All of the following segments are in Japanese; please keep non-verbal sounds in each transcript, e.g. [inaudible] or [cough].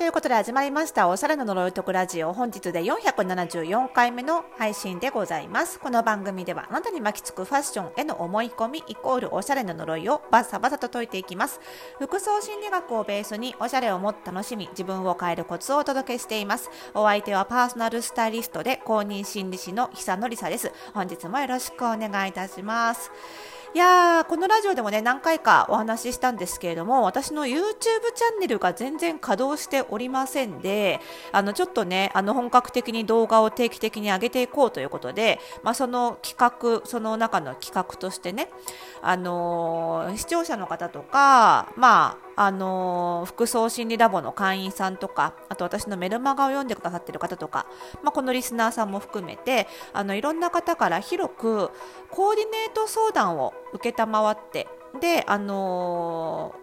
ということで始まりましたおしゃれの呪いとくラジオ。本日で474回目の配信でございます。この番組ではあなたに巻きつくファッションへの思い込みイコールおしゃれの呪いをバサバサと解いていきます。服装心理学をベースにおしゃれをもっと楽しみ自分を変えるコツをお届けしています。お相手はパーソナルスタイリストで公認心理師の久典沙です。本日もよろしくお願いいたします。いやーこのラジオでもね何回かお話ししたんですけれども私の YouTube チャンネルが全然稼働しておりませんであのちょっとねあの本格的に動画を定期的に上げていこうということで、まあ、その企画その中の企画としてね、あのー、視聴者の方とか、まああの服装心理ラボの会員さんとかあと私のメルマガを読んでくださってる方とか、まあ、このリスナーさんも含めてあのいろんな方から広くコーディネート相談を承ってであの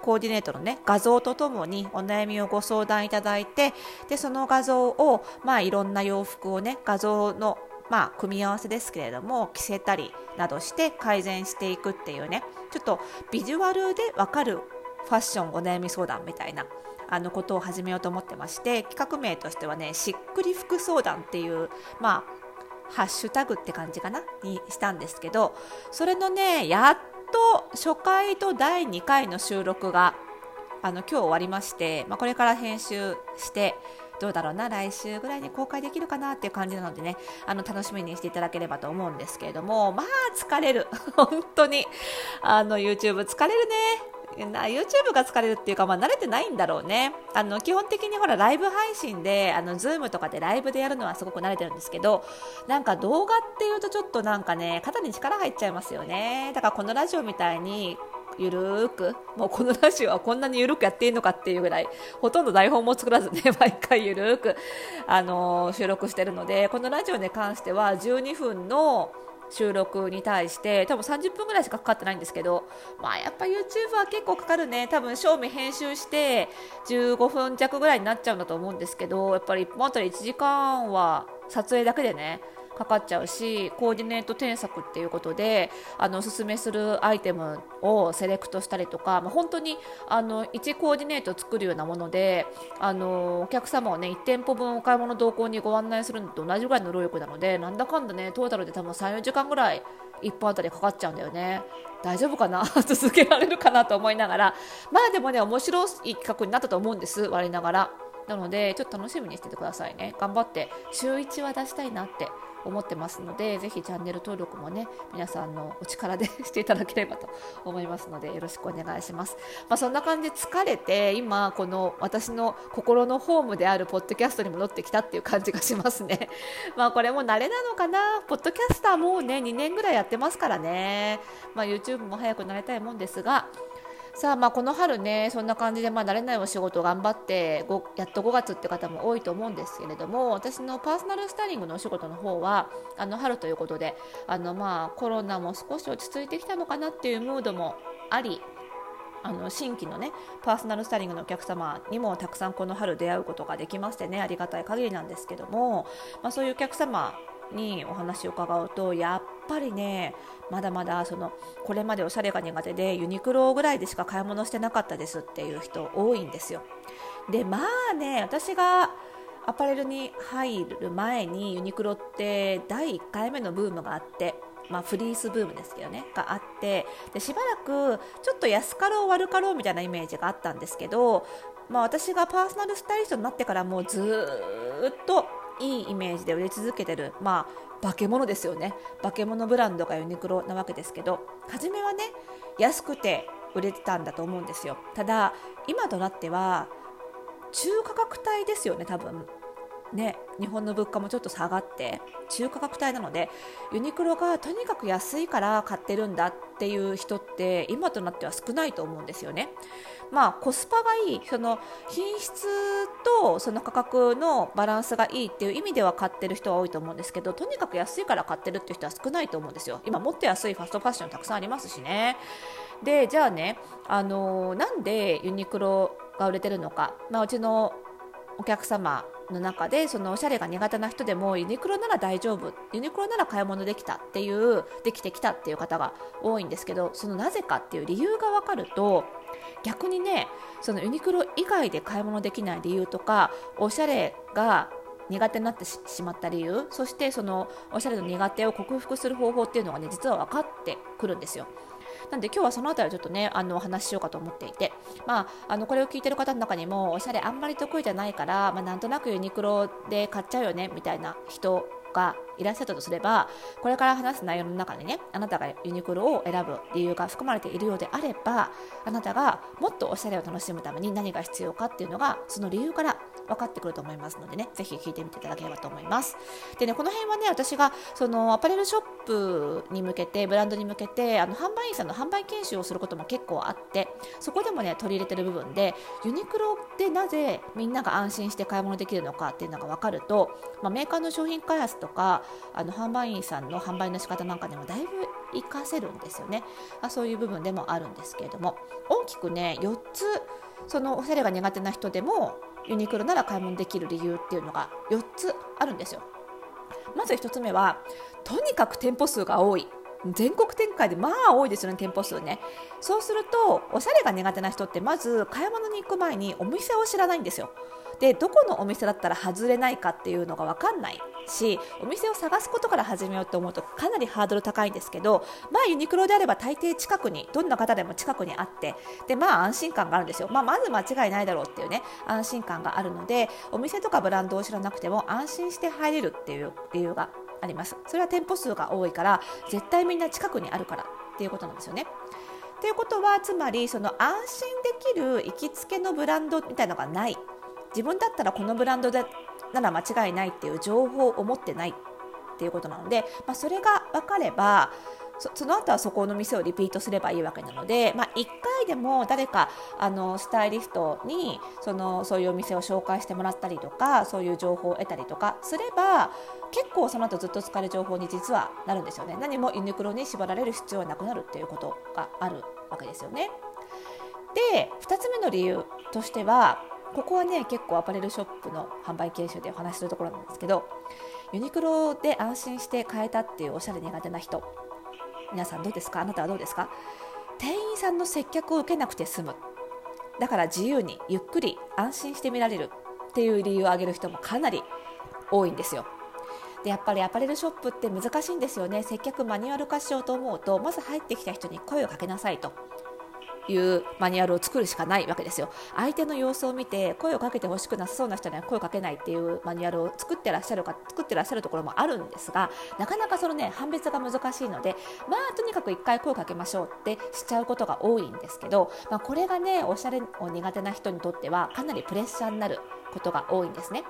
ー、コーディネートのね画像とともにお悩みをご相談いただいてでその画像をまあいろんな洋服をね画像のまあ組み合わせですけれども着せたりなどして改善していくっていうねちょっとビジュアルでわかるファッションお悩み相談みたいなあのことを始めようと思ってまして企画名としてはねしっくり服相談っていうまあハッシュタグって感じかな？にしたんですけどそれのねやっと初回と第2回の収録があの今日終わりまして、まあ、これから編集してどうだろうな？来週ぐらいに公開できるかなっていう感じなのでねあの楽しみにしていただければと思うんですけれどもまあ疲れる。[laughs] 本当に。あの YouTube 疲れるね。YouTube が疲れるっていうか、まあ、慣れてないんだろうね。あの基本的にほらライブ配信であの Zoom とかでライブでやるのはすごく慣れてるんですけどなんか動画っていうとちょっとなんかね肩に力入っちゃいますよね。だからこのラジオみたいにゆるーくもうこのラジオはこんなにゆるくやっていいのかっていうぐらいほとんど台本も作らずね [laughs] 毎回ゆるーく、あのー、収録してるのでこのラジオに関しては12分の収録に対して多分30分ぐらいしかかかってないんですけどまあやっぱ YouTube は結構かかるね。多分正味編集して15分弱ぐらいになっちゃうんだと思うんですけどやっぱり1本あたり1時間は撮影だけでねかかっちゃうしコーディネート添削っていうことであのおすすめするアイテムをセレクトしたりとか、まあ、本当にあの1コーディネートを作るようなものであのお客様をね1店舗分お買い物同行にご案内するのと同じぐらいの労力なのでなんだかんだねトータルで多分34時間ぐらい1本あたりかかっちゃうんだよね。大丈夫かな？[laughs] 続けられるかなと思いながら。まあでもね面白い企画になったと思うんです。我ながら。なのでちょっと楽しみにしててくださいね。頑張って週1は出したいなって思ってますのでぜひチャンネル登録もね皆さんのお力で [laughs] していただければと思いますのでよろしくお願いします、まあ、そんな感じで疲れて今この私の心のホームであるポッドキャストに戻ってきたっていう感じがしますね。[laughs] まあこれも慣れなのかな？ポッドキャスターもうね2年ぐらいやってますからね。まあ、YouTube も早くなりたいもんですがさあまあこの春ねそんな感じでまあ慣れないお仕事を頑張ってやっと5月って方も多いと思うんですけれども私のパーソナルスタイリングのお仕事の方はあの春ということであのまあコロナも少し落ち着いてきたのかなっていうムードもありあの新規のねパーソナルスタイリングのお客様にもたくさんこの春出会うことができましてねありがたい限りなんですけども、まあ、そういうお客様にお話を伺うとやっぱりねまだまだそのこれまでおしゃれが苦手でユニクロぐらいでしか買い物してなかったですっていう人多いんですよ。でまあね私がアパレルに入る前にユニクロって第1回目のブームがあってまあ、フリースブームですけどねがあってでしばらくちょっと安かろう悪かろうみたいなイメージがあったんですけど、まあ、私がパーソナルスタイリストになってからもうずっといいイメージで売れ続けてる、まあ、化け物ですよね。化け物ブランドがユニクロなわけですけど初めはね安くて売れてたんだと思うんですよ。ただ今となっては中価格帯ですよね多分。ね、日本の物価もちょっと下がって中価格帯なのでユニクロがとにかく安いから買ってるんだっていう人って今となっては少ないと思うんですよね。まあ、コスパがいいその品質とその価格のバランスがいいっていう意味では買ってる人は多いと思うんですけどとにかく安いから買ってるっていう人は少ないと思うんですよ。今もっと安いファストファッションたくさんありますしね。でじゃあね、あのー、なんでユニクロが売れてるのか、まあ、うちのお客様の中でそのおしゃれが苦手な人でもユニクロなら大丈夫ユニクロなら買い物できたっていうできてきたっていう方が多いんですけどそのなぜかっていう理由が分かると逆にねそのユニクロ以外で買い物できない理由とかおしゃれが苦手になってしまった理由そしてそのおしゃれの苦手を克服する方法っていうのがね実は分かってくるんですよ。なんで今日はそのあたりちょっとねあのお話ししようかと思っていて、まあ、あのこれを聞いてる方の中にもおしゃれあんまり得意じゃないから、まあ、なんとなくユニクロで買っちゃうよねみたいな人がいらっしゃったとすればこれから話す内容の中でねあなたがユニクロを選ぶ理由が含まれているようであればあなたがもっとおしゃれを楽しむために何が必要かっていうのがその理由から分かってくると思いますのでねぜひ聞いてみていただければと思います。でねこの辺はね私がそのアパレルショップに向けてブランドに向けてあの販売員さんの販売研修をすることも結構あってそこでもね取り入れてる部分でユニクロでなぜみんなが安心して買い物できるのかっていうのが分かると、まあ、メーカーの商品開発とかあの販売員さんの販売の仕方なんかでもだいぶ活かせるんですよね。あそういう部分でもあるんですけれども。大きくね4つそのおしゃれが苦手な人でもユニクロなら買い物できる理由っていうのが4つあるんですよ。まず1つ目はとにかく店舗数が多い。全国展開でまあ多いですよね店舗数ね。そうするとおしゃれが苦手な人ってまず買い物に行く前にお店を知らないんですよ。でどこのお店だったら外れないかっていうのが分かんないしお店を探すことから始めようと思うとかなりハードル高いんですけどまあユニクロであれば大抵近くにどんな方でも近くにあってでまあ安心感があるんですよ、まあ、まず間違いないだろうっていうね安心感があるのでお店とかブランドを知らなくても安心して入れるっていう理由があります。それは店舗数が多いから絶対みんな近くにあるからっていうことなんですよね。ということはつまりその安心できる行きつけのブランドみたいなのがない。自分だったらこのブランドでなら間違いないっていう情報を持ってないっていうことなので、まあ、それが分かればその後はそこの店をリピートすればいいわけなので、まあ、1回でも誰かあのスタイリストにそのそういうお店を紹介してもらったりとかそういう情報を得たりとかすれば結構その後ずっと使える情報に実はなるんですよね何もユニクロに縛られる必要はなくなるっていうことがあるわけですよね。で2つ目の理由としてはここはね結構アパレルショップの販売研修でお話しするところなんですけどユニクロで安心して買えたっていうおしゃれ苦手な人。皆さんどうですか？あなたはどうですか？店員さんの接客を受けなくて済む。だから自由にゆっくり安心して見られるっていう理由を挙げる人もかなり多いんですよ。でやっぱりアパレルショップって難しいんですよね。接客マニュアル化しようと思うとまず入ってきた人に声をかけなさいと。いうマニュアルを作るしかないわけですよ。相手の様子を見て声をかけてほしくなさそうな人には声をかけないっていうマニュアルを作ってらっしゃるか作ってらっしゃるところもあるんですがなかなかそのね判別が難しいのでまあとにかく1回声をかけましょうってしちゃうことが多いんですけど、まあ、これがねおしゃれを苦手な人にとってはかなりプレッシャーになる。ことが多いんですね。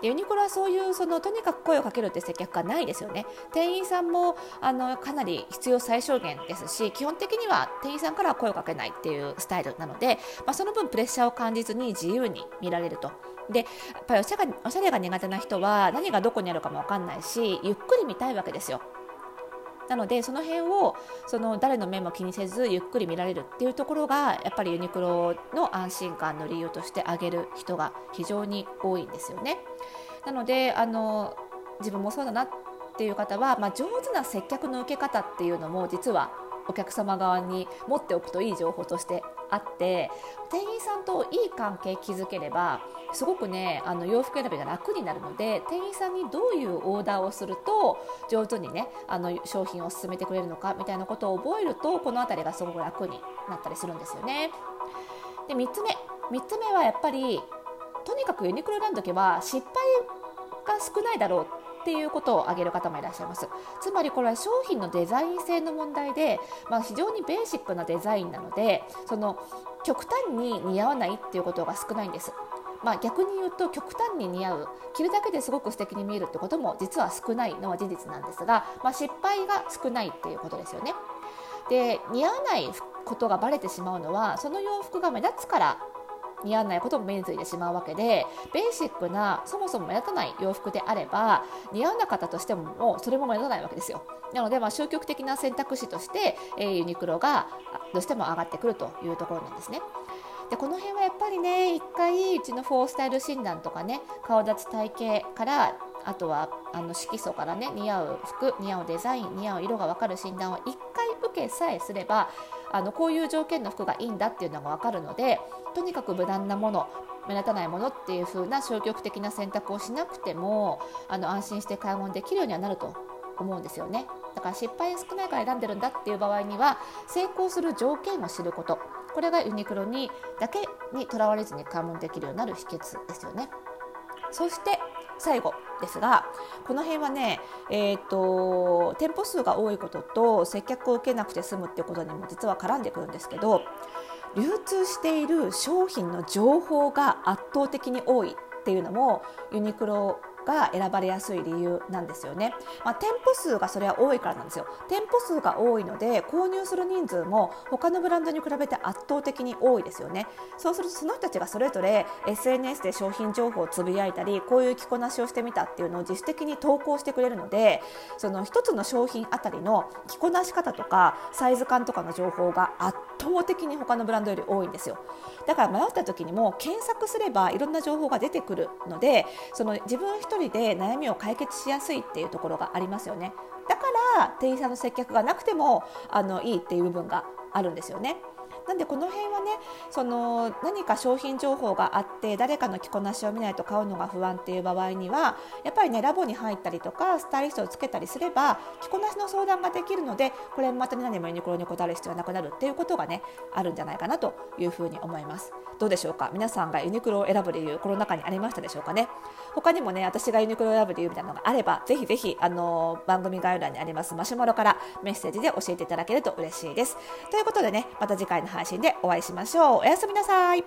でユニクロはそういうそのとにかく声をかけるって接客がないですよね。店員さんもあのかなり必要最小限ですし基本的には店員さんからは声をかけないっていうスタイルなので、まあ、その分プレッシャーを感じずに自由に見られると。でやっぱりおしゃれが苦手な人は何がどこにあるかも分かんないしゆっくり見たいわけですよ。なのでその辺をその誰の目も気にせずゆっくり見られるっていうところがやっぱりユニクロの安心感の理由として挙げる人が非常に多いんですよね。なのであの自分もそうだなっていう方は、まあ、上手な接客の受け方っていうのも実はお客様側に持っておくといい情報としてあって店員さんといい関係築ければすごくねあの洋服選びが楽になるので店員さんにどういうオーダーをすると上手にねあの商品を進めてくれるのかみたいなことを覚えるとこの辺りがすごく楽になったりするんですよね。で3つ目3つ目はやっぱりとにかくユニクロ選んどけば失敗が少ないだろうっていうことを挙げる方もいらっしゃいますつまりこれは商品のデザイン性の問題で、まあ、非常にベーシックなデザインなのでその極端に似合わないっていうことが少ないんですまあ、逆に言うと極端に似合う着るだけですごく素敵に見えるってことも実は少ないのは事実なんですが、まあ、失敗が少ないっていうことですよね。で似合わないことがバレてしまうのはその洋服が目立つから似合わないことも目についてしまうわけでベーシックなそもそも目立たない洋服であれば似合わなかったとしてももうそれも目立たないわけですよなのでまあ消極的な選択肢として、えー、ユニクロがどうしても上がってくるというところなんですね。でこの辺はやっぱりね一回うちのフォースタイル診断とかね顔立ち体型からあとはあの色素からね似合う服似合うデザイン似合う色が分かる診断を1回受けさえすればあのこういう条件の服がいいんだっていうのが分かるのでとにかく無難なもの目立たないものっていう風な消極的な選択をしなくてもあの安心して買い物できるようにはなると思うんですよね。だから失敗少ないから選んでるんだっていう場合には成功する条件を知ること。これがユニクロにだけにとらわれずに買い物できるようになる秘訣ですよね。そして最後ですがこの辺はね、えーと、店舗数が多いことと接客を受けなくて済むってことにも実は絡んでくるんですけど流通している商品の情報が圧倒的に多いっていうのもユニクロが選ばれやすい理由なんですよね、まあ、店舗数がそれは多いからなんですよ。店舗数が多いので購入する人数も他のブランドに比べて圧倒的に多いですよね。そうするとその人たちがそれぞれ SNS で商品情報をつぶやいたりこういう着こなしをしてみたっていうのを自主的に投稿してくれるのでその1つの商品あたりの着こなし方とかサイズ感とかの情報が圧倒的に他のブランドより多いんですよ。だから迷った時にも検索すればいろんな情報が出てくるのでその自分人で悩みを解決しやすいっていうところがありますよねだから店員さんの接客がなくてもあのいいっていう部分があるんですよね。なんでこの辺はねその何か商品情報があって誰かの着こなしを見ないと買うのが不安っていう場合にはやっぱりねラボに入ったりとかスタイリストをつけたりすれば着こなしの相談ができるのでこれまた何もユニクロに答える必要はなくなるっていうことがねあるんじゃないかなというふうに思います。どうでしょうか？皆さんがユニクロを選ぶ理由この中にありましたでしょうかね？他にもね私がユニクロを選ぶ理由みたいなのがあればぜひぜひあの番組概要欄にありますマシュマロからメッセージで教えていただけると嬉しいです。ということでねまた次回の配信でお会いしましょう。おやすみなさい。